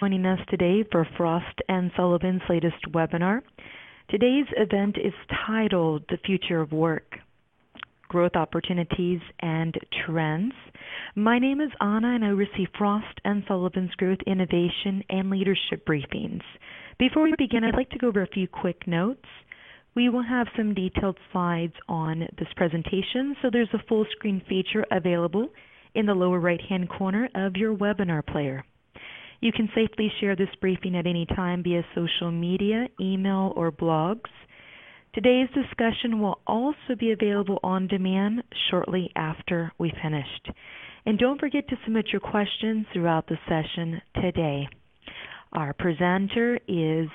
Joining us today for Frost and Sullivan's latest webinar. Today's event is titled The Future of Work Growth Opportunities and Trends. My name is Anna and I oversee Frost and Sullivan's Growth Innovation and Leadership Briefings. Before we begin, I'd like to go over a few quick notes. We will have some detailed slides on this presentation, so there's a full screen feature available in the lower right hand corner of your webinar player. You can safely share this briefing at any time via social media, email, or blogs. Today's discussion will also be available on demand shortly after we finished. And don't forget to submit your questions throughout the session today. Our presenter is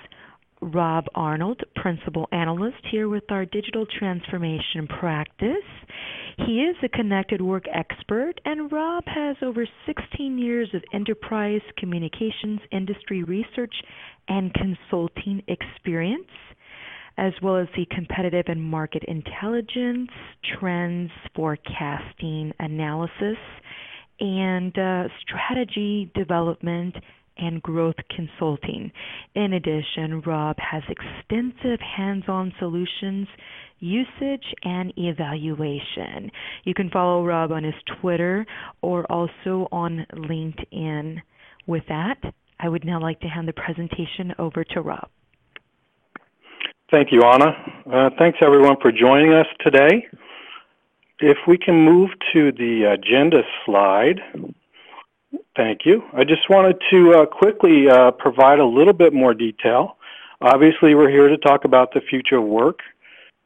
Rob Arnold, Principal Analyst, here with our digital transformation practice. He is a connected work expert, and Rob has over 16 years of enterprise communications industry research and consulting experience, as well as the competitive and market intelligence, trends, forecasting, analysis, and uh, strategy development and growth consulting. In addition, Rob has extensive hands-on solutions usage and evaluation. You can follow Rob on his Twitter or also on LinkedIn. With that, I would now like to hand the presentation over to Rob. Thank you, Anna. Uh, thanks everyone for joining us today. If we can move to the agenda slide. Thank you. I just wanted to uh, quickly uh, provide a little bit more detail. Obviously, we're here to talk about the future of work,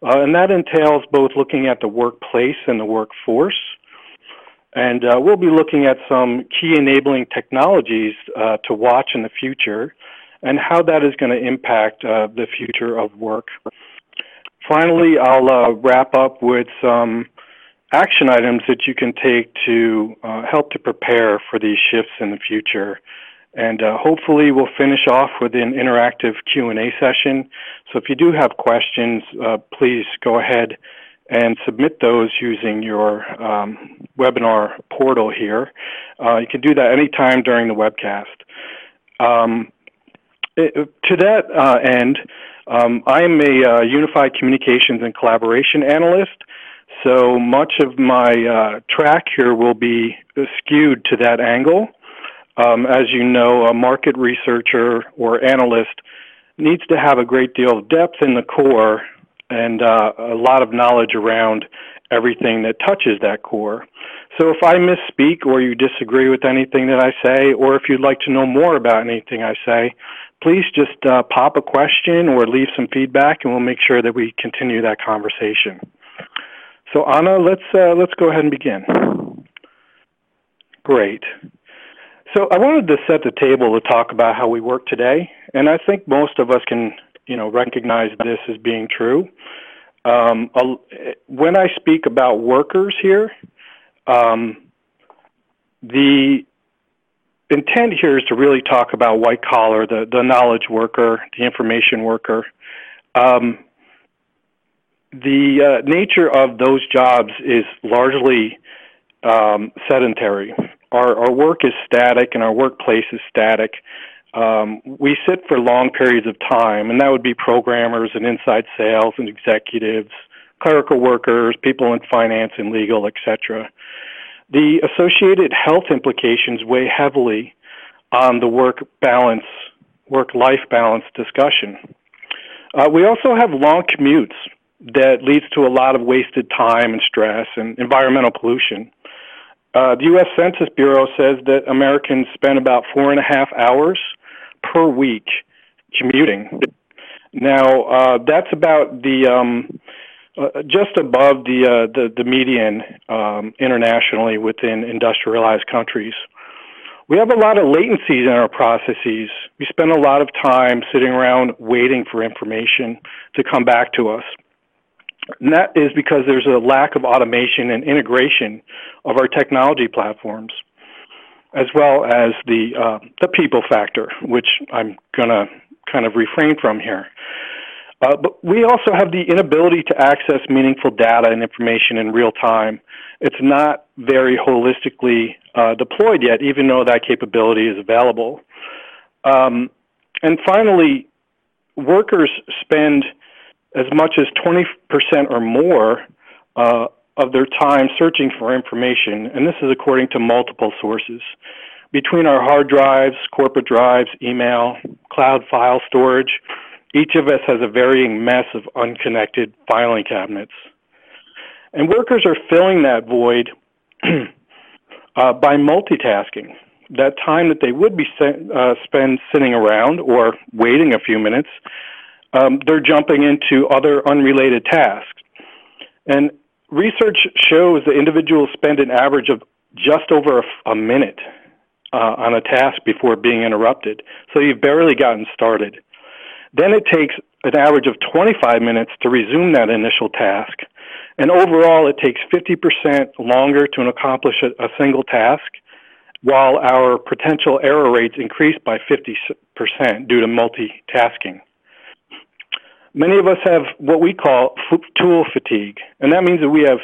uh, and that entails both looking at the workplace and the workforce. And uh, we'll be looking at some key enabling technologies uh, to watch in the future and how that is going to impact uh, the future of work. Finally, I'll wrap up with some action items that you can take to uh, help to prepare for these shifts in the future. And uh, hopefully we'll finish off with an interactive Q&A session. So if you do have questions, uh, please go ahead and submit those using your um, webinar portal here. Uh, you can do that anytime during the webcast. Um, it, to that uh, end, um, I am a uh, unified communications and collaboration analyst. So much of my uh, track here will be skewed to that angle. Um, as you know, a market researcher or analyst needs to have a great deal of depth in the core and uh, a lot of knowledge around everything that touches that core. So if I misspeak or you disagree with anything that I say, or if you'd like to know more about anything I say, please just uh, pop a question or leave some feedback, and we'll make sure that we continue that conversation. So Anna, let's uh, let's go ahead and begin. Great. So I wanted to set the table to talk about how we work today, and I think most of us can, you know, recognize this as being true. Um, when I speak about workers here, um, the intent here is to really talk about white collar, the, the knowledge worker, the information worker. Um, the uh, nature of those jobs is largely um, sedentary. Our, our work is static and our workplace is static. Um, we sit for long periods of time, and that would be programmers and inside sales and executives, clerical workers, people in finance and legal, etc. The associated health implications weigh heavily on the work balance, work life balance discussion. Uh, we also have long commutes that leads to a lot of wasted time and stress and environmental pollution. Uh, the U.S. Census Bureau says that Americans spend about four and a half hours per week commuting. Now, uh, that's about the um, uh, just above the uh, the, the median um, internationally within industrialized countries. We have a lot of latencies in our processes. We spend a lot of time sitting around waiting for information to come back to us. And that is because there's a lack of automation and integration of our technology platforms, as well as the uh, the people factor, which I'm going to kind of refrain from here. Uh, but we also have the inability to access meaningful data and information in real time. It's not very holistically uh, deployed yet, even though that capability is available. Um, and finally, workers spend as much as 20% or more uh, of their time searching for information, and this is according to multiple sources. Between our hard drives, corporate drives, email, cloud file storage, each of us has a varying mess of unconnected filing cabinets. And workers are filling that void uh, by multitasking. That time that they would be uh, spend sitting around or waiting a few minutes, um, they're jumping into other unrelated tasks. And research shows that individuals spend an average of just over a, a minute uh, on a task before being interrupted. So you've barely gotten started. Then it takes an average of 25 minutes to resume that initial task. And overall, it takes 50% longer to accomplish a, a single task, while our potential error rates increase by 50% due to multitasking. Many of us have what we call f- tool fatigue, and that means that we have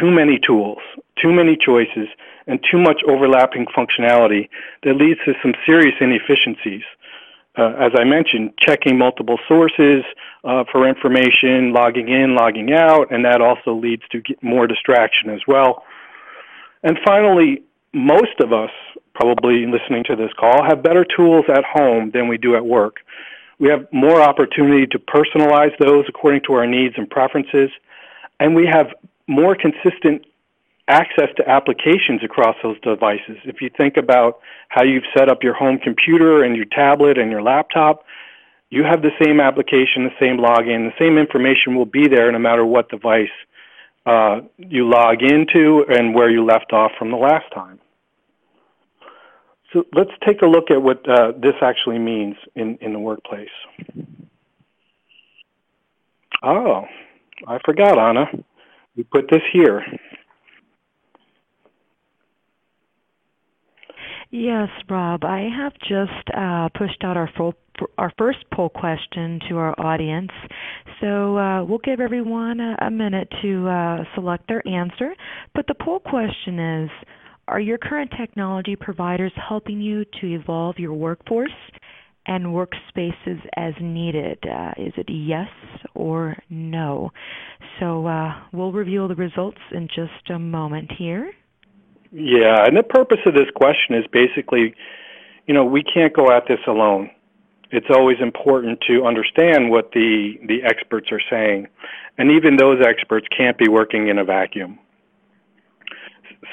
too many tools, too many choices, and too much overlapping functionality that leads to some serious inefficiencies. Uh, as I mentioned, checking multiple sources uh, for information, logging in, logging out, and that also leads to more distraction as well. And finally, most of us, probably listening to this call, have better tools at home than we do at work. We have more opportunity to personalize those according to our needs and preferences, and we have more consistent access to applications across those devices. If you think about how you've set up your home computer and your tablet and your laptop, you have the same application, the same login, the same information will be there no matter what device uh, you log into and where you left off from the last time. So let's take a look at what uh, this actually means in, in the workplace. Oh, I forgot, Anna. We put this here. Yes, Rob. I have just uh, pushed out our full, our first poll question to our audience. So uh, we'll give everyone a, a minute to uh, select their answer. But the poll question is are your current technology providers helping you to evolve your workforce and workspaces as needed? Uh, is it yes or no? So uh, we'll reveal the results in just a moment here. Yeah, and the purpose of this question is basically, you know, we can't go at this alone. It's always important to understand what the, the experts are saying. And even those experts can't be working in a vacuum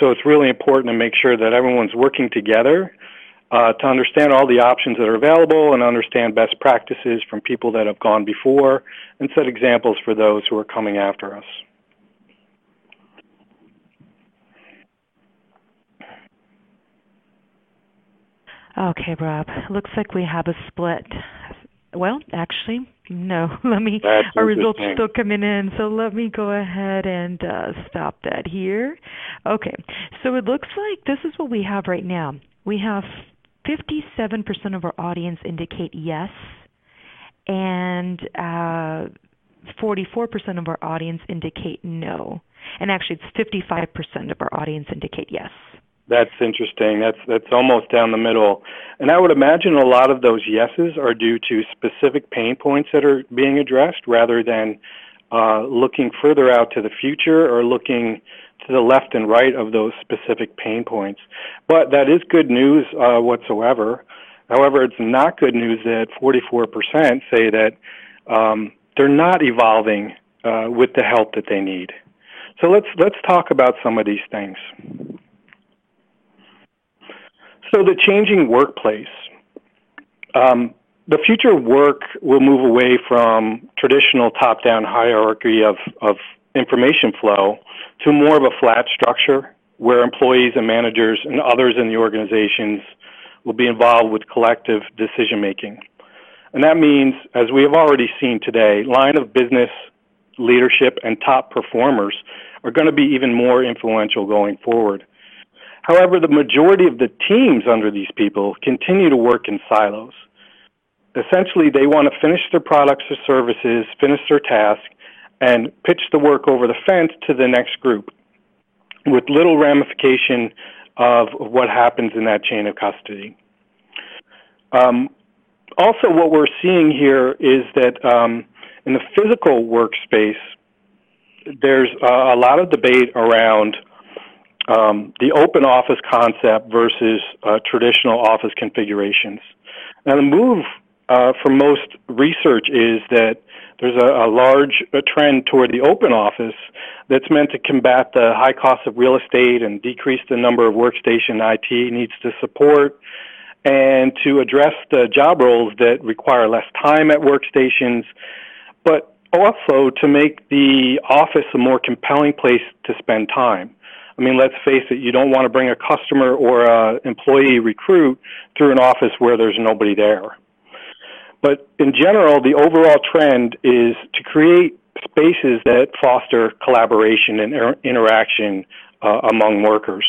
so it's really important to make sure that everyone's working together uh, to understand all the options that are available and understand best practices from people that have gone before and set examples for those who are coming after us. Okay, Rob. Looks like we have a split. Well, actually, no. Let me. That's our results are still coming in, so let me go ahead and uh, stop that here. Okay, so it looks like this is what we have right now. We have 57% of our audience indicate yes, and uh, 44% of our audience indicate no. And actually, it's 55% of our audience indicate yes. That's interesting. That's that's almost down the middle. And I would imagine a lot of those yeses are due to specific pain points that are being addressed rather than uh, looking further out to the future or looking to the left and right of those specific pain points. But that is good news uh, whatsoever. However, it's not good news that 44% say that um, they're not evolving uh, with the help that they need. So let's let's talk about some of these things. So the changing workplace. Um, the future work will move away from traditional top-down hierarchy of, of information flow to more of a flat structure where employees and managers and others in the organizations will be involved with collective decision making. And that means, as we have already seen today, line of business leadership and top performers are going to be even more influential going forward. However, the majority of the teams under these people continue to work in silos. Essentially, they want to finish their products or services, finish their task, and pitch the work over the fence to the next group with little ramification of what happens in that chain of custody. Um, also, what we're seeing here is that um, in the physical workspace, there's uh, a lot of debate around um, the open office concept versus uh, traditional office configurations. Now, the move uh, for most research is that there's a, a large a trend toward the open office that's meant to combat the high cost of real estate and decrease the number of workstation IT needs to support and to address the job roles that require less time at workstations, but also to make the office a more compelling place to spend time. I mean, let's face it, you don't want to bring a customer or an employee recruit through an office where there's nobody there. But in general, the overall trend is to create spaces that foster collaboration and inter- interaction uh, among workers.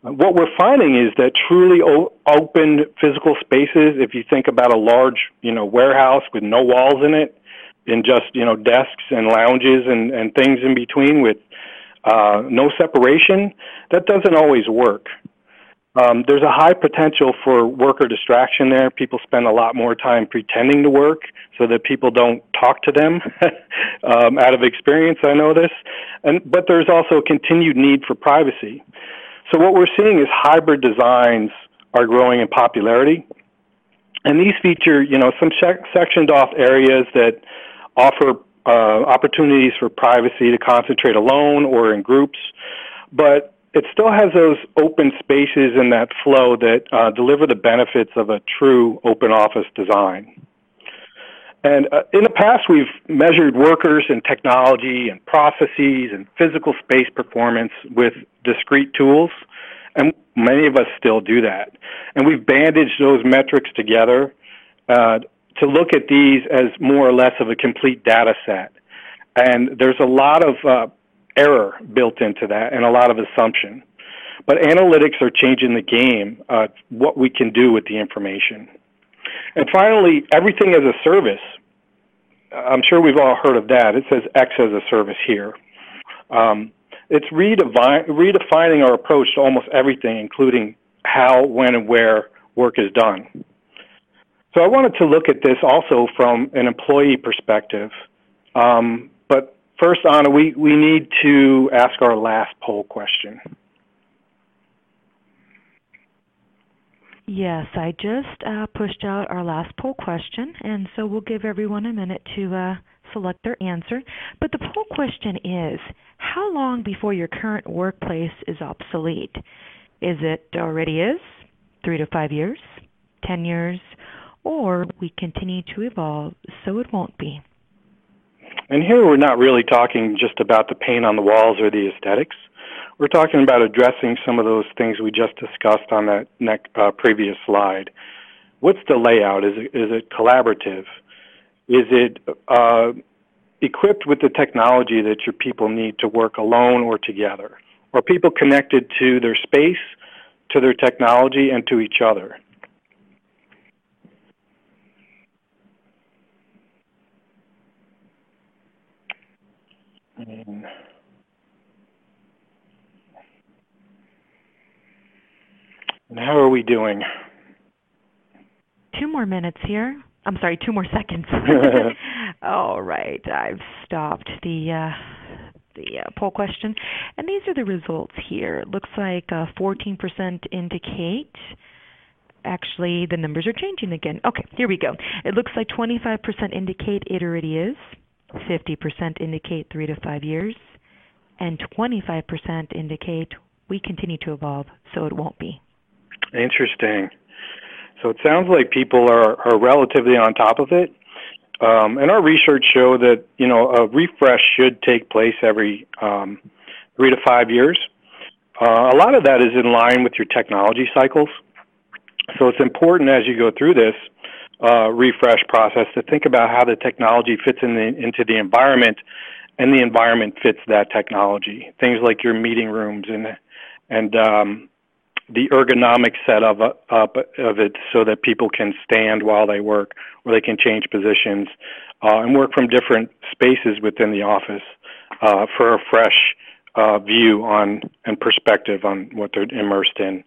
What we're finding is that truly o- open physical spaces, if you think about a large, you know, warehouse with no walls in it, and just, you know, desks and lounges and, and things in between with uh, no separation, that doesn't always work. Um, there's a high potential for worker distraction there. People spend a lot more time pretending to work so that people don't talk to them. um, out of experience, I know this. And, but there's also a continued need for privacy. So what we're seeing is hybrid designs are growing in popularity. And these feature, you know, some sectioned off areas that offer uh, opportunities for privacy to concentrate alone or in groups, but it still has those open spaces in that flow that uh, deliver the benefits of a true open office design. And uh, in the past, we've measured workers and technology and processes and physical space performance with discrete tools, and many of us still do that. And we've bandaged those metrics together uh, to look at these as more or less of a complete data set. And there's a lot of uh, error built into that and a lot of assumption. But analytics are changing the game, uh, what we can do with the information. And finally, everything as a service. I'm sure we've all heard of that. It says X as a service here. Um, it's redefining our approach to almost everything, including how, when, and where work is done. So I wanted to look at this also from an employee perspective. Um, but first, Anna, we, we need to ask our last poll question. Yes, I just uh, pushed out our last poll question, and so we'll give everyone a minute to uh, select their answer. But the poll question is How long before your current workplace is obsolete? Is it already is? Three to five years? Ten years? Or we continue to evolve so it won't be. And here we're not really talking just about the paint on the walls or the aesthetics. We're talking about addressing some of those things we just discussed on that next, uh, previous slide. What's the layout? Is it, is it collaborative? Is it uh, equipped with the technology that your people need to work alone or together? Are people connected to their space, to their technology, and to each other? And how are we doing? Two more minutes here. I'm sorry, two more seconds. All right, I've stopped the uh, the uh, poll question, and these are the results here. It looks like uh, 14% indicate. Actually, the numbers are changing again. Okay, here we go. It looks like 25% indicate it already is. 50% indicate three to five years, and 25% indicate we continue to evolve, so it won't be. Interesting. So it sounds like people are, are relatively on top of it. Um, and our research show that you know a refresh should take place every um, three to five years. Uh, a lot of that is in line with your technology cycles. So it's important as you go through this uh, refresh process to think about how the technology fits in the, into the environment and the environment fits that technology. Things like your meeting rooms and and um, the ergonomic setup of, of it so that people can stand while they work or they can change positions uh, and work from different spaces within the office uh, for a fresh uh, view on and perspective on what they're immersed in.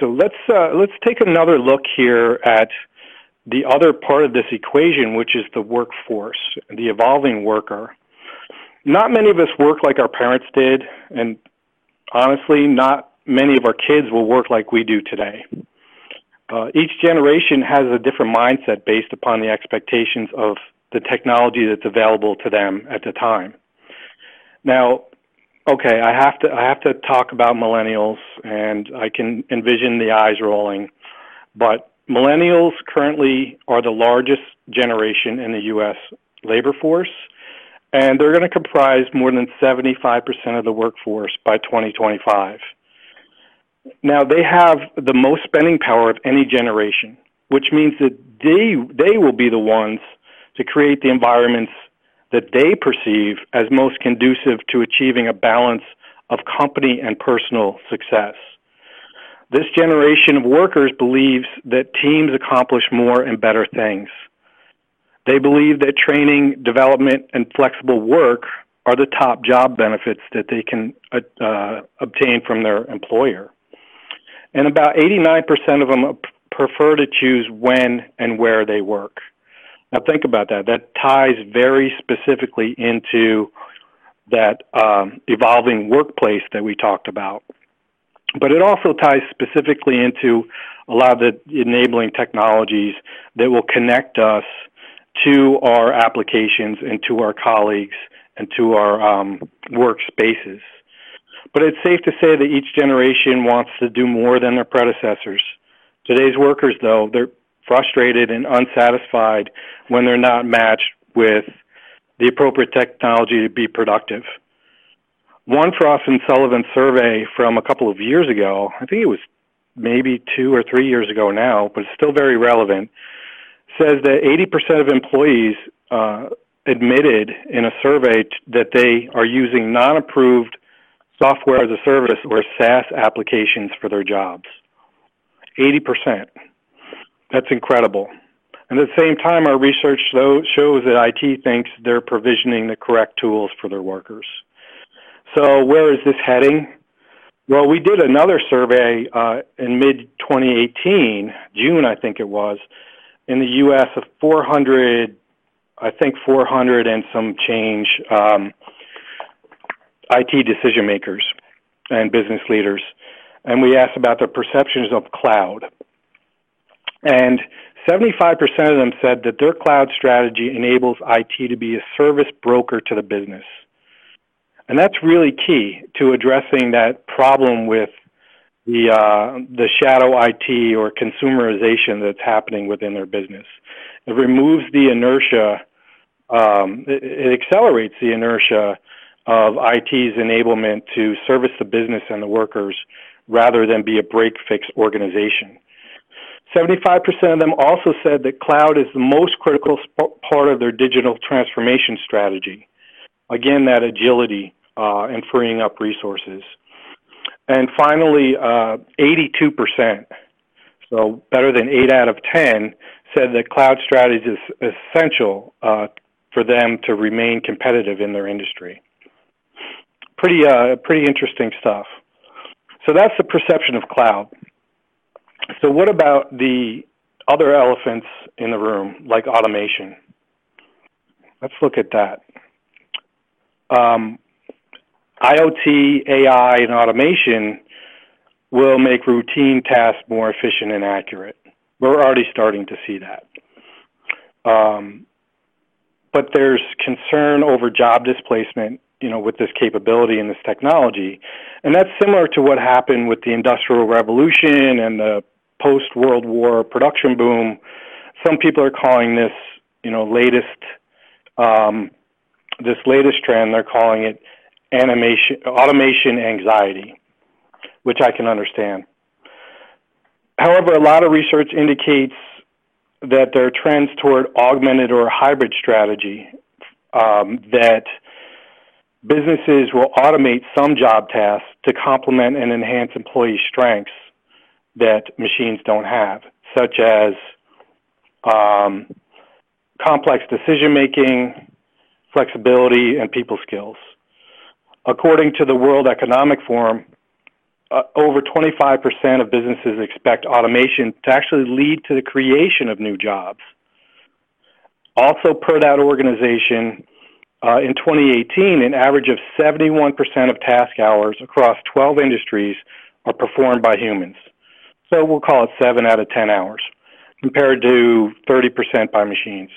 So let's uh, let's take another look here at the other part of this equation, which is the workforce, the evolving worker. Not many of us work like our parents did, and honestly, not many of our kids will work like we do today. Uh, each generation has a different mindset based upon the expectations of the technology that's available to them at the time. Now, okay, I have to I have to talk about millennials, and I can envision the eyes rolling, but millennials currently are the largest generation in the U.S. labor force, and they're going to comprise more than 75% of the workforce by 2025. Now they have the most spending power of any generation, which means that they they will be the ones to create the environments that they perceive as most conducive to achieving a balance of company and personal success. This generation of workers believes that teams accomplish more and better things. They believe that training, development, and flexible work are the top job benefits that they can uh, uh obtain from their employer and about 89% of them prefer to choose when and where they work. Now think about that. That ties very specifically into that um, evolving workplace that we talked about. But it also ties specifically into a lot of the enabling technologies that will connect us to our applications and to our colleagues and to our um, workspaces. But it's safe to say that each generation wants to do more than their predecessors. Today's workers, though, they're frustrated and unsatisfied when they're not matched with the appropriate technology to be productive. One Frost and Sullivan survey from a couple of years ago, I think it was maybe two or three years ago now, but it's still very relevant, says that 80% of employees uh, admitted in a survey that they are using non approved software as a service or SaaS applications for their jobs. 80%. That's incredible. And at the same time, our research shows that IT thinks they're provisioning the correct tools for their workers. So where is this heading? Well, we did another survey uh, in mid 2018, June I think it was, in the U.S. of 400, I think 400 and some change um, IT decision makers and business leaders, and we asked about their perceptions of cloud. And 75% of them said that their cloud strategy enables IT to be a service broker to the business. And that's really key to addressing that problem with the uh, the shadow IT or consumerization that's happening within their business. It removes the inertia. Um, it, it accelerates the inertia of IT's enablement to service the business and the workers rather than be a break fix organization. 75% of them also said that cloud is the most critical sp- part of their digital transformation strategy. Again, that agility uh, and freeing up resources. And finally, uh, 82%, so better than 8 out of 10, said that cloud strategy is essential uh, for them to remain competitive in their industry pretty uh, pretty interesting stuff. So that's the perception of cloud. So what about the other elephants in the room, like automation? Let's look at that. Um, IoT, AI, and automation will make routine tasks more efficient and accurate. We're already starting to see that. Um, but there's concern over job displacement you know, with this capability and this technology. And that's similar to what happened with the Industrial Revolution and the post World War production boom. Some people are calling this, you know, latest, um, this latest trend, they're calling it animation, automation anxiety, which I can understand. However, a lot of research indicates that there are trends toward augmented or hybrid strategy um, that businesses will automate some job tasks to complement and enhance employee strengths that machines don't have, such as um, complex decision making, flexibility, and people skills. According to the World Economic Forum, uh, over 25% of businesses expect automation to actually lead to the creation of new jobs. Also, per that organization, uh, in 2018, an average of 71% of task hours across 12 industries are performed by humans. So we'll call it 7 out of 10 hours, compared to 30% by machines.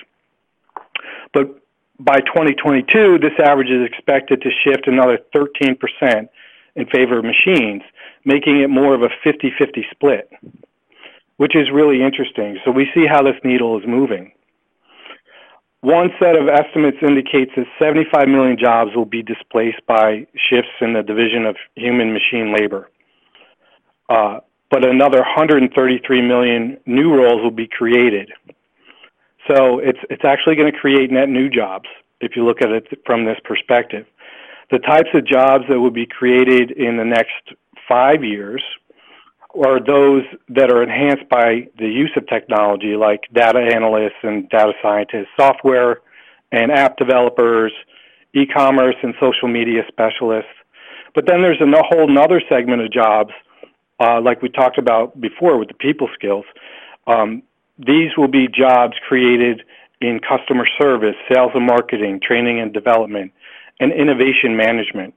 But by 2022, this average is expected to shift another 13% in favor of machines, making it more of a 50 50 split, which is really interesting. So we see how this needle is moving. One set of estimates indicates that 75 million jobs will be displaced by shifts in the division of human machine labor. Uh, but another 133 million new roles will be created. So it's, it's actually going to create net new jobs if you look at it from this perspective. The types of jobs that will be created in the next five years are those that are enhanced by the use of technology like data analysts and data scientists, software and app developers, e-commerce and social media specialists. But then there's a whole other segment of jobs, uh, like we talked about before with the people skills. Um, these will be jobs created in customer service, sales and marketing, training and development, and innovation management.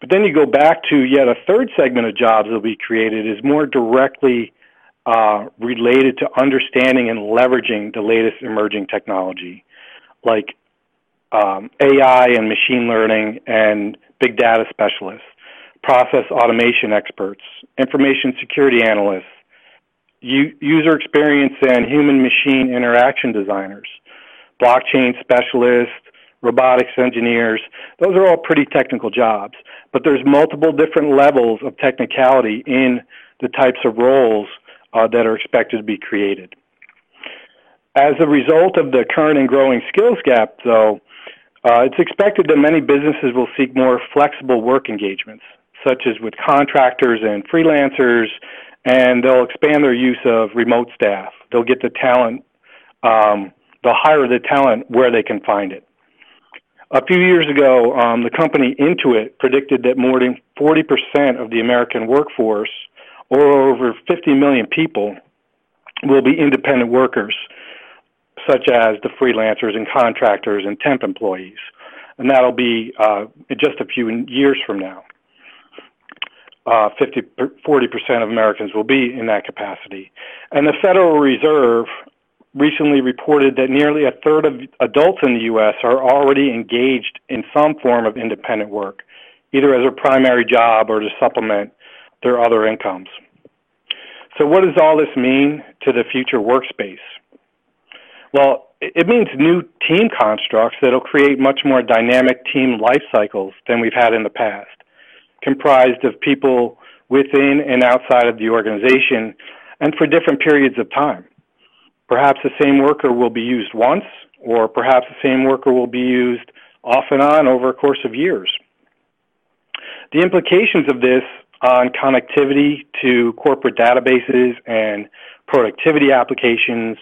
But then you go back to yet a third segment of jobs that will be created is more directly uh, related to understanding and leveraging the latest emerging technology, like um, AI and machine learning and big data specialists, process automation experts, information security analysts, user experience and human machine interaction designers, blockchain specialists, robotics engineers. Those are all pretty technical jobs, but there's multiple different levels of technicality in the types of roles uh, that are expected to be created. As a result of the current and growing skills gap, though, uh, it's expected that many businesses will seek more flexible work engagements, such as with contractors and freelancers, and they'll expand their use of remote staff. They'll get the talent, um, they'll hire the talent where they can find it. A few years ago, um, the company Intuit predicted that more than 40% of the American workforce, or over 50 million people, will be independent workers, such as the freelancers and contractors and temp employees. And that'll be uh, just a few years from now. Uh, 50, 40% of Americans will be in that capacity. And the Federal Reserve recently reported that nearly a third of adults in the U.S. are already engaged in some form of independent work, either as a primary job or to supplement their other incomes. So, what does all this mean to the future workspace? Well, it means new team constructs that will create much more dynamic team life cycles than we've had in the past, comprised of people within and outside of the organization and for different periods of time. Perhaps the same worker will be used once, or perhaps the same worker will be used off and on over a course of years. The implications of this on connectivity to corporate databases and productivity applications,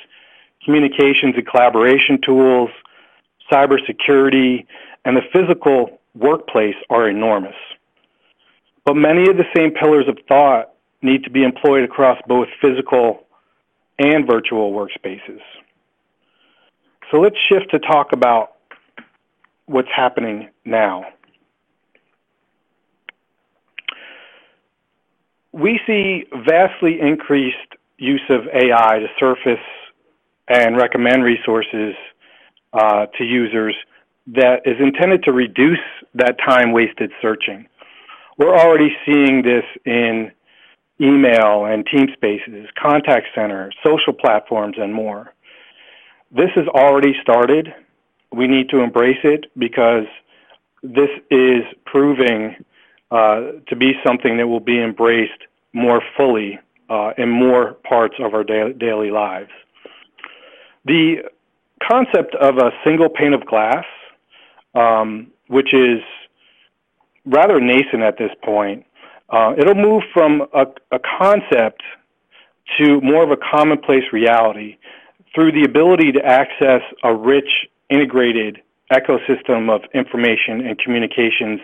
communications and collaboration tools, cybersecurity, and the physical workplace are enormous. But many of the same pillars of thought need to be employed across both physical and virtual workspaces. So let's shift to talk about what's happening now. We see vastly increased use of AI to surface and recommend resources uh, to users that is intended to reduce that time wasted searching. We're already seeing this in email and team spaces, contact center, social platforms, and more. This has already started. We need to embrace it because this is proving uh, to be something that will be embraced more fully uh, in more parts of our da- daily lives. The concept of a single pane of glass, um, which is rather nascent at this point, uh, it'll move from a, a concept to more of a commonplace reality through the ability to access a rich, integrated ecosystem of information and communications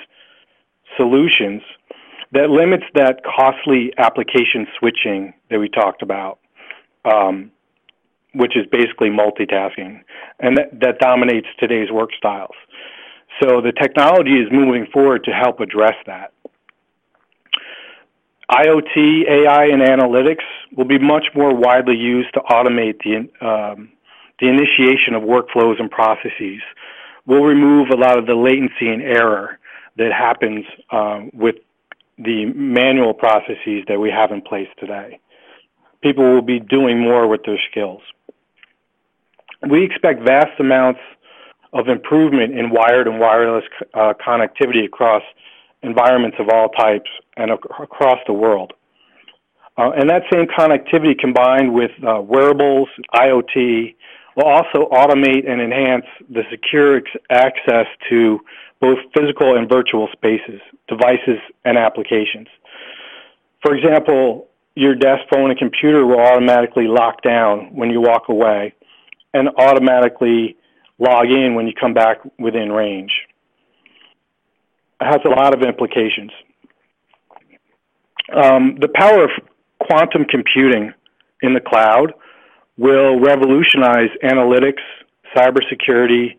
solutions that limits that costly application switching that we talked about, um, which is basically multitasking, and that, that dominates today's work styles. So the technology is moving forward to help address that. IoT, AI, and analytics will be much more widely used to automate the, um, the initiation of workflows and processes. We'll remove a lot of the latency and error that happens um, with the manual processes that we have in place today. People will be doing more with their skills. We expect vast amounts of improvement in wired and wireless uh, connectivity across environments of all types and ac- across the world. Uh, and that same connectivity combined with uh, wearables, IoT, will also automate and enhance the secure ex- access to both physical and virtual spaces, devices, and applications. For example, your desk phone and computer will automatically lock down when you walk away and automatically log in when you come back within range It has a lot of implications. Um, the power of quantum computing in the cloud will revolutionize analytics, cybersecurity,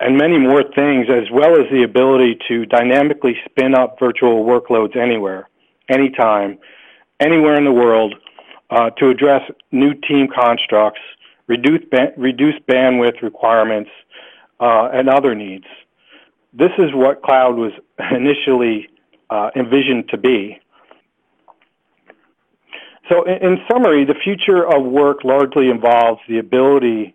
and many more things, as well as the ability to dynamically spin up virtual workloads anywhere, anytime, anywhere in the world uh, to address new team constructs, reduce, reduce bandwidth requirements, uh, and other needs this is what cloud was initially uh, envisioned to be. So, in, in, summary, the future of work largely involves the ability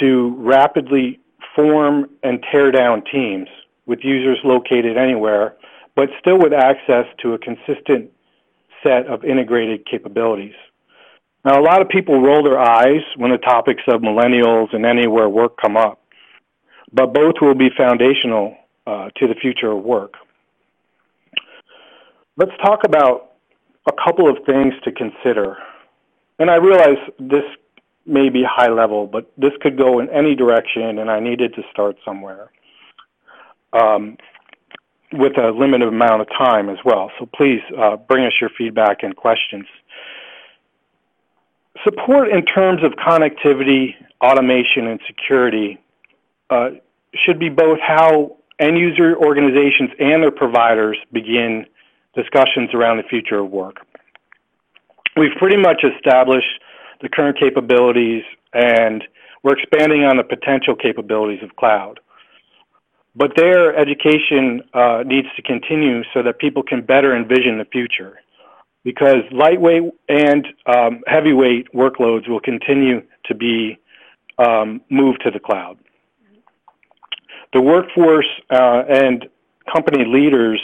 to rapidly form and tear down teams with users located anywhere, but still with access to a consistent set of integrated capabilities. Now, a lot of people roll their eyes when the topics of millennials and anywhere work come up but both will be foundational uh, to the future of work. Let's talk about a couple of things to consider. And I realize this may be high level, but this could go in any direction, and I needed to start somewhere um, with a limited amount of time as well. So please uh, bring us your feedback and questions. Support in terms of connectivity, automation, and security uh, should be both how end user organizations and their providers begin discussions around the future of work. We've pretty much established the current capabilities and we're expanding on the potential capabilities of cloud. But their education uh, needs to continue so that people can better envision the future because lightweight and um, heavyweight workloads will continue to be um, moved to the cloud. The workforce uh, and company leaders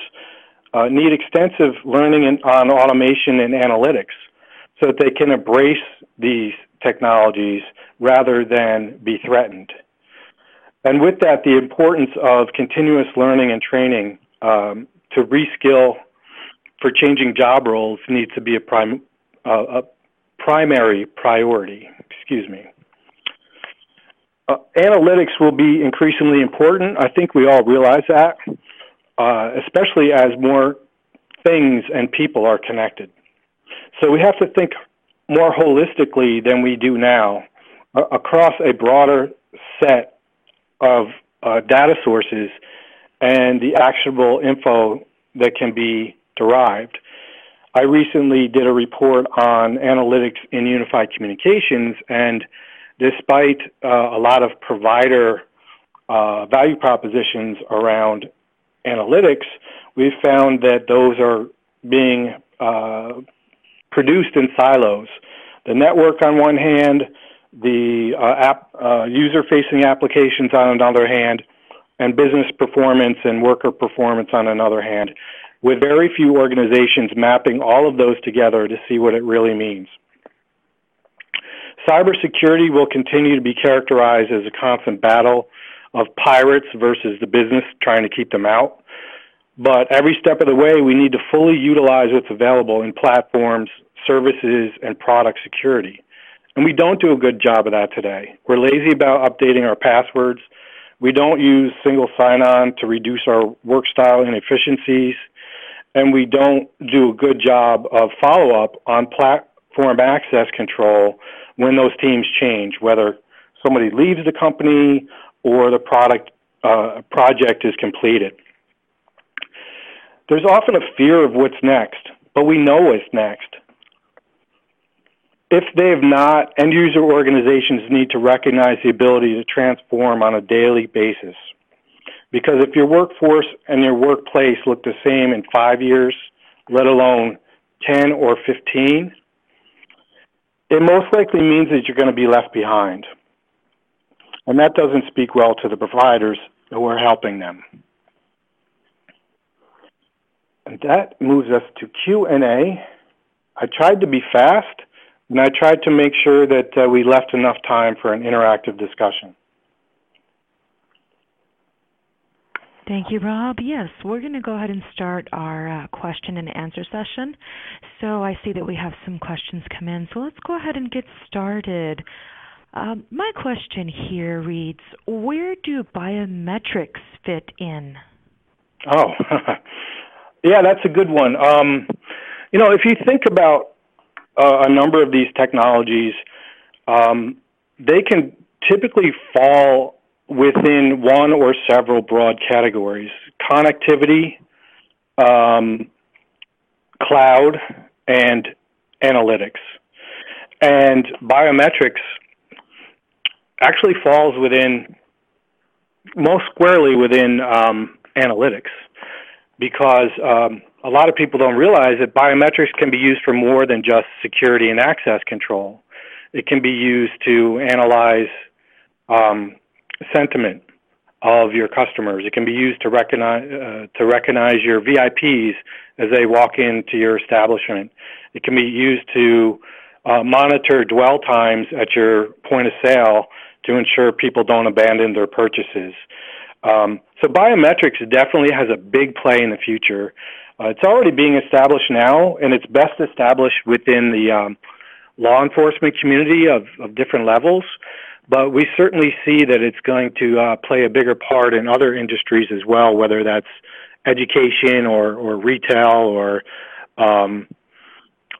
uh, need extensive learning in, on automation and analytics so that they can embrace these technologies rather than be threatened. And with that, the importance of continuous learning and training um, to reskill for changing job roles needs to be a, prim- uh, a primary priority. Excuse me. Uh, analytics will be increasingly important. I think we all realize that, uh, especially as more things and people are connected. So we have to think more holistically than we do now uh, across a broader set of uh, data sources and the actionable info that can be derived. I recently did a report on analytics in unified communications and despite uh, a lot of provider uh, value propositions around analytics, we've found that those are being uh, produced in silos. The network on one hand, the uh, app, uh, user-facing applications on another hand, and business performance and worker performance on another hand, with very few organizations mapping all of those together to see what it really means. Cybersecurity will continue to be characterized as a constant battle of pirates versus the business trying to keep them out. But every step of the way, we need to fully utilize what's available in platforms, services, and product security. And we don't do a good job of that today. We're lazy about updating our passwords. We don't use single sign on to reduce our work style inefficiencies. And we don't do a good job of follow up on platform access control when those teams change, whether somebody leaves the company or the product uh, project is completed. There's often a fear of what's next, but we know what's next. If they have not, end user organizations need to recognize the ability to transform on a daily basis. Because if your workforce and your workplace look the same in five years, let alone 10 or 15, it most likely means that you're going to be left behind. And that doesn't speak well to the providers who are helping them. And that moves us to Q&A. I tried to be fast, and I tried to make sure that uh, we left enough time for an interactive discussion. Thank you, Rob. Yes, we're going to go ahead and start our uh, question and answer session. So I see that we have some questions come in. So let's go ahead and get started. Um, my question here reads Where do biometrics fit in? Oh, yeah, that's a good one. Um, you know, if you think about uh, a number of these technologies, um, they can typically fall within one or several broad categories connectivity, um, cloud, and analytics. And biometrics actually falls within, most squarely within um, analytics because um, a lot of people don't realize that biometrics can be used for more than just security and access control. It can be used to analyze um, sentiment of your customers. It can be used to recognize uh, to recognize your VIPs as they walk into your establishment. It can be used to uh, monitor dwell times at your point of sale to ensure people don't abandon their purchases. Um, so biometrics definitely has a big play in the future. Uh, it's already being established now, and it's best established within the um, law enforcement community of, of different levels. But we certainly see that it's going to uh, play a bigger part in other industries as well, whether that's education or, or retail or um,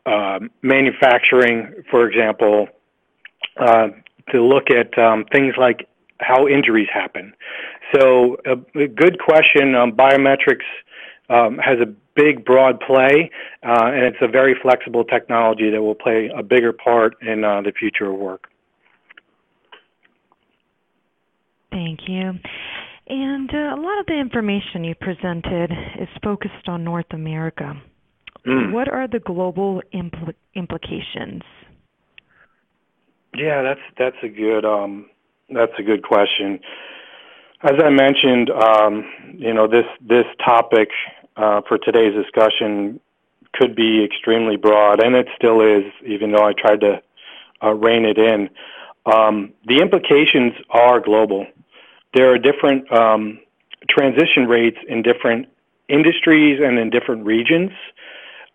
uh, manufacturing, for example, uh, to look at um, things like how injuries happen. So, a, a good question. Um, biometrics um, has a big, broad play, uh, and it's a very flexible technology that will play a bigger part in uh, the future of work. Thank you. And uh, a lot of the information you presented is focused on North America. Mm. What are the global impl- implications? Yeah, that's that's a good um, that's a good question. As I mentioned, um, you know this this topic uh, for today's discussion could be extremely broad, and it still is, even though I tried to uh, rein it in. Um, the implications are global there are different um, transition rates in different industries and in different regions.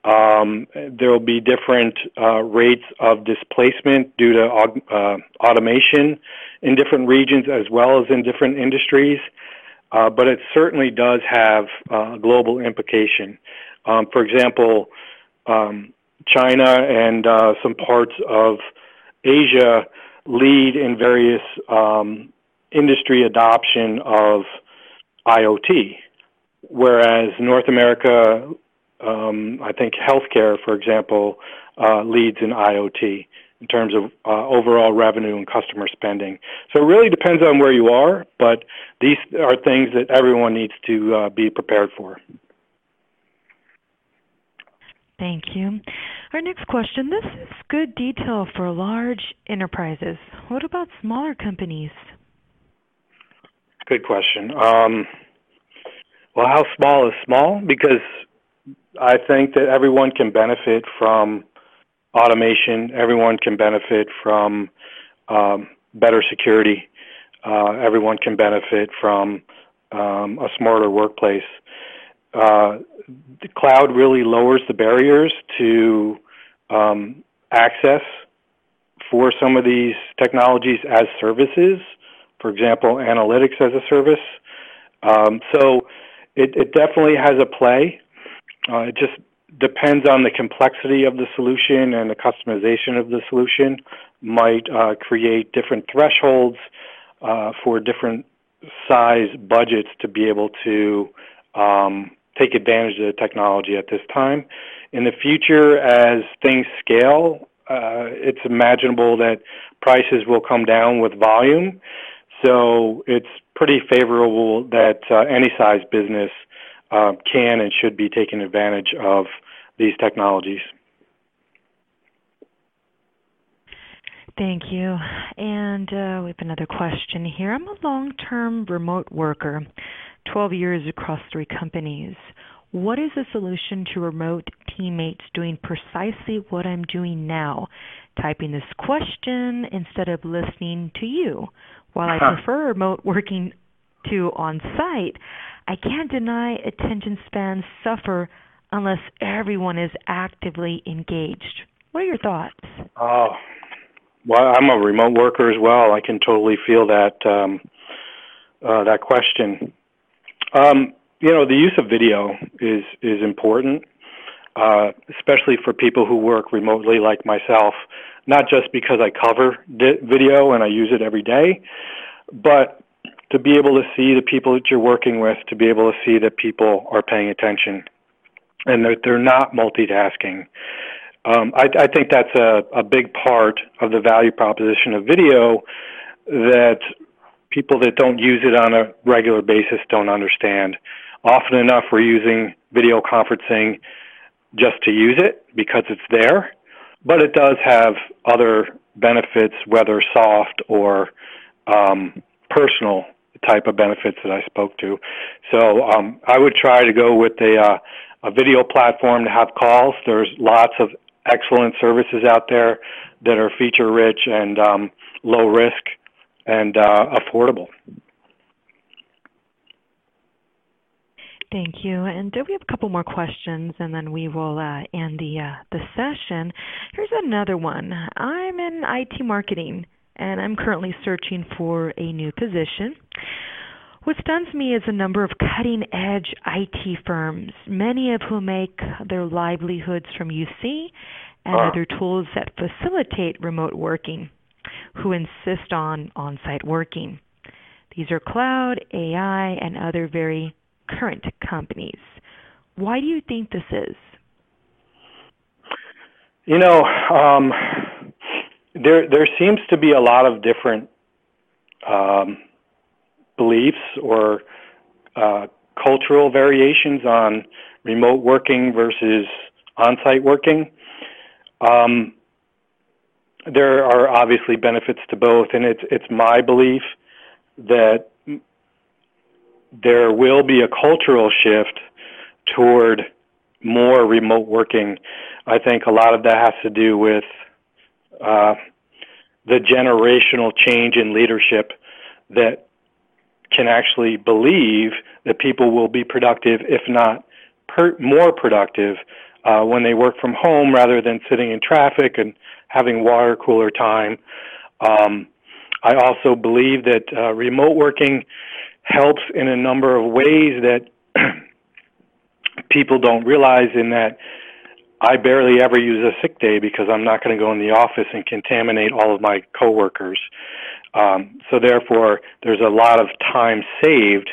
Um, there will be different uh, rates of displacement due to uh, automation in different regions as well as in different industries. Uh, but it certainly does have uh, global implication. Um, for example, um, China and uh, some parts of Asia lead in various um, industry adoption of IoT, whereas North America, um, I think healthcare, for example, uh, leads in IoT in terms of uh, overall revenue and customer spending. So it really depends on where you are, but these are things that everyone needs to uh, be prepared for. Thank you. Our next question this is good detail for large enterprises. What about smaller companies? Good question. Um, well, how small is small? Because I think that everyone can benefit from automation. Everyone can benefit from um, better security. Uh, everyone can benefit from um, a smarter workplace. Uh, the cloud really lowers the barriers to um, access for some of these technologies as services for example, analytics as a service. Um, so it, it, definitely has a play. Uh, it just depends on the complexity of the solution and the customization of the solution might uh, create different thresholds uh, for different size budgets to be able to um, take advantage of the technology at this time. In the future, as things scale, uh, it's imaginable that prices will come down with volume. So it's pretty favorable that uh, any size business uh, can and should be taking advantage of these technologies. Thank you. And uh, we have another question here. I'm a long term remote worker, 12 years across three companies. What is the solution to remote teammates doing precisely what I'm doing now? Typing this question instead of listening to you. While I prefer remote working to on site, I can't deny attention spans suffer unless everyone is actively engaged. What are your thoughts? Oh, well, I'm a remote worker as well. I can totally feel that um, uh, that question. Um, you know, the use of video is is important, uh, especially for people who work remotely like myself. Not just because I cover video and I use it every day, but to be able to see the people that you're working with, to be able to see that people are paying attention, and that they're not multitasking. Um, I, I think that's a, a big part of the value proposition of video that people that don't use it on a regular basis don't understand. Often enough, we're using video conferencing just to use it because it's there, but it does have other benefits, whether soft or um, personal type of benefits that I spoke to. So um, I would try to go with a, uh, a video platform to have calls. There's lots of excellent services out there that are feature rich and um, low risk and uh, affordable. Thank you. And we have a couple more questions, and then we will uh, end the uh, the session. Here's another one. I'm in IT marketing, and I'm currently searching for a new position. What stuns me is the number of cutting edge IT firms, many of whom make their livelihoods from UC and uh. other tools that facilitate remote working, who insist on on site working. These are cloud, AI, and other very current companies. Why do you think this is? You know, um, there there seems to be a lot of different um, beliefs or uh, cultural variations on remote working versus on-site working. Um, there are obviously benefits to both, and it's it's my belief that there will be a cultural shift toward more remote working. I think a lot of that has to do with uh, the generational change in leadership that can actually believe that people will be productive, if not per- more productive, uh, when they work from home rather than sitting in traffic and having water cooler time. Um, I also believe that uh, remote working helps in a number of ways that people don't realize in that I barely ever use a sick day because I'm not going to go in the office and contaminate all of my coworkers. Um, so therefore, there's a lot of time saved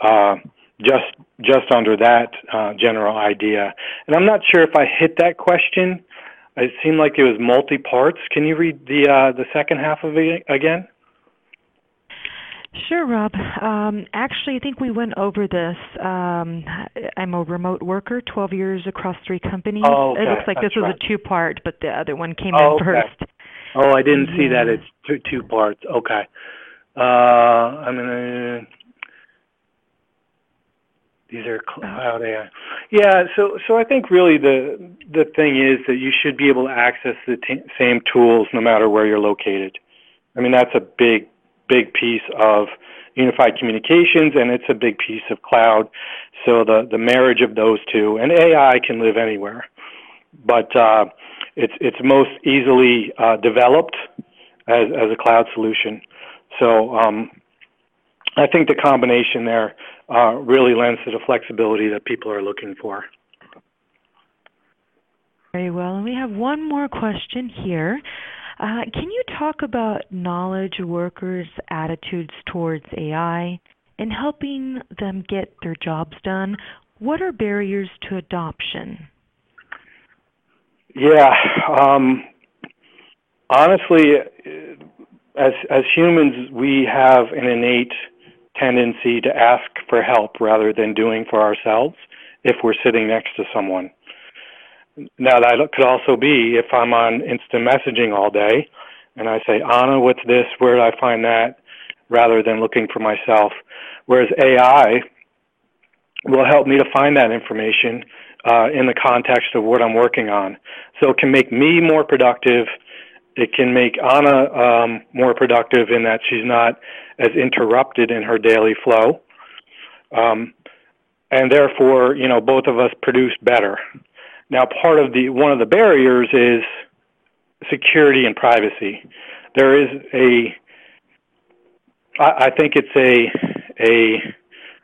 uh, just just under that uh, general idea. And I'm not sure if I hit that question. It seemed like it was multi parts. Can you read the uh, the second half of it again? Sure, Rob. Um, actually, I think we went over this. Um, I'm a remote worker, 12 years across three companies. Oh, okay. It looks like That's this was a two-part, but the other one came Oh, in okay. first. Oh, I didn't see that. It's two two parts. Okay. Uh, I'm gonna. These are cloud AI. Yeah. So so I think really the the thing is that you should be able to access the t- same tools no matter where you're located. I mean that's a big big piece of unified communications and it's a big piece of cloud. So the the marriage of those two and AI can live anywhere, but uh, it's it's most easily uh, developed as as a cloud solution. So um, I think the combination there uh, really lends to the flexibility that people are looking for. Very well. And we have one more question here. Uh, can you talk about knowledge workers' attitudes towards AI and helping them get their jobs done? What are barriers to adoption? Yeah, um, honestly, as as humans, we have an innate tendency to ask for help rather than doing for ourselves if we're sitting next to someone. Now that could also be if I'm on instant messaging all day and I say, Anna, what's this? Where do I find that? Rather than looking for myself. Whereas AI will help me to find that information uh, in the context of what I'm working on. So it can make me more productive. It can make Anna um, more productive in that she's not as interrupted in her daily flow. Um, and therefore, you know, both of us produce better. Now, part of the one of the barriers is security and privacy. There is a, I, I think it's a a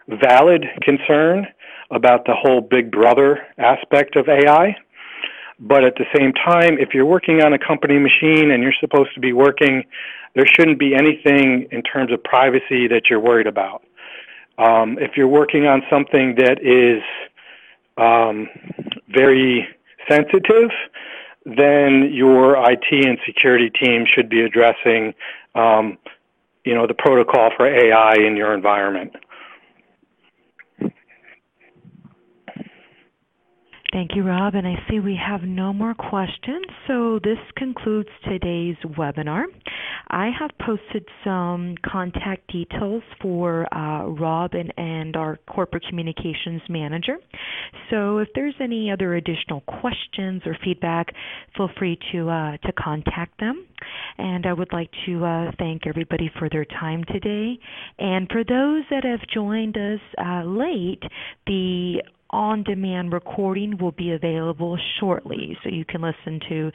valid concern about the whole Big Brother aspect of AI. But at the same time, if you're working on a company machine and you're supposed to be working, there shouldn't be anything in terms of privacy that you're worried about. Um, if you're working on something that is um, very sensitive, then your IT and security team should be addressing, um, you know, the protocol for AI in your environment. Thank you, Rob. And I see we have no more questions. So this concludes today's webinar. I have posted some contact details for uh, Rob and, and our corporate communications manager. So if there's any other additional questions or feedback, feel free to uh, to contact them. And I would like to uh, thank everybody for their time today. And for those that have joined us uh, late, the on-demand recording will be available shortly, so you can listen to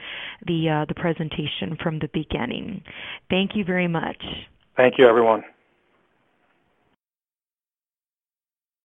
the uh, the presentation from the beginning. Thank you very much. Thank you, everyone.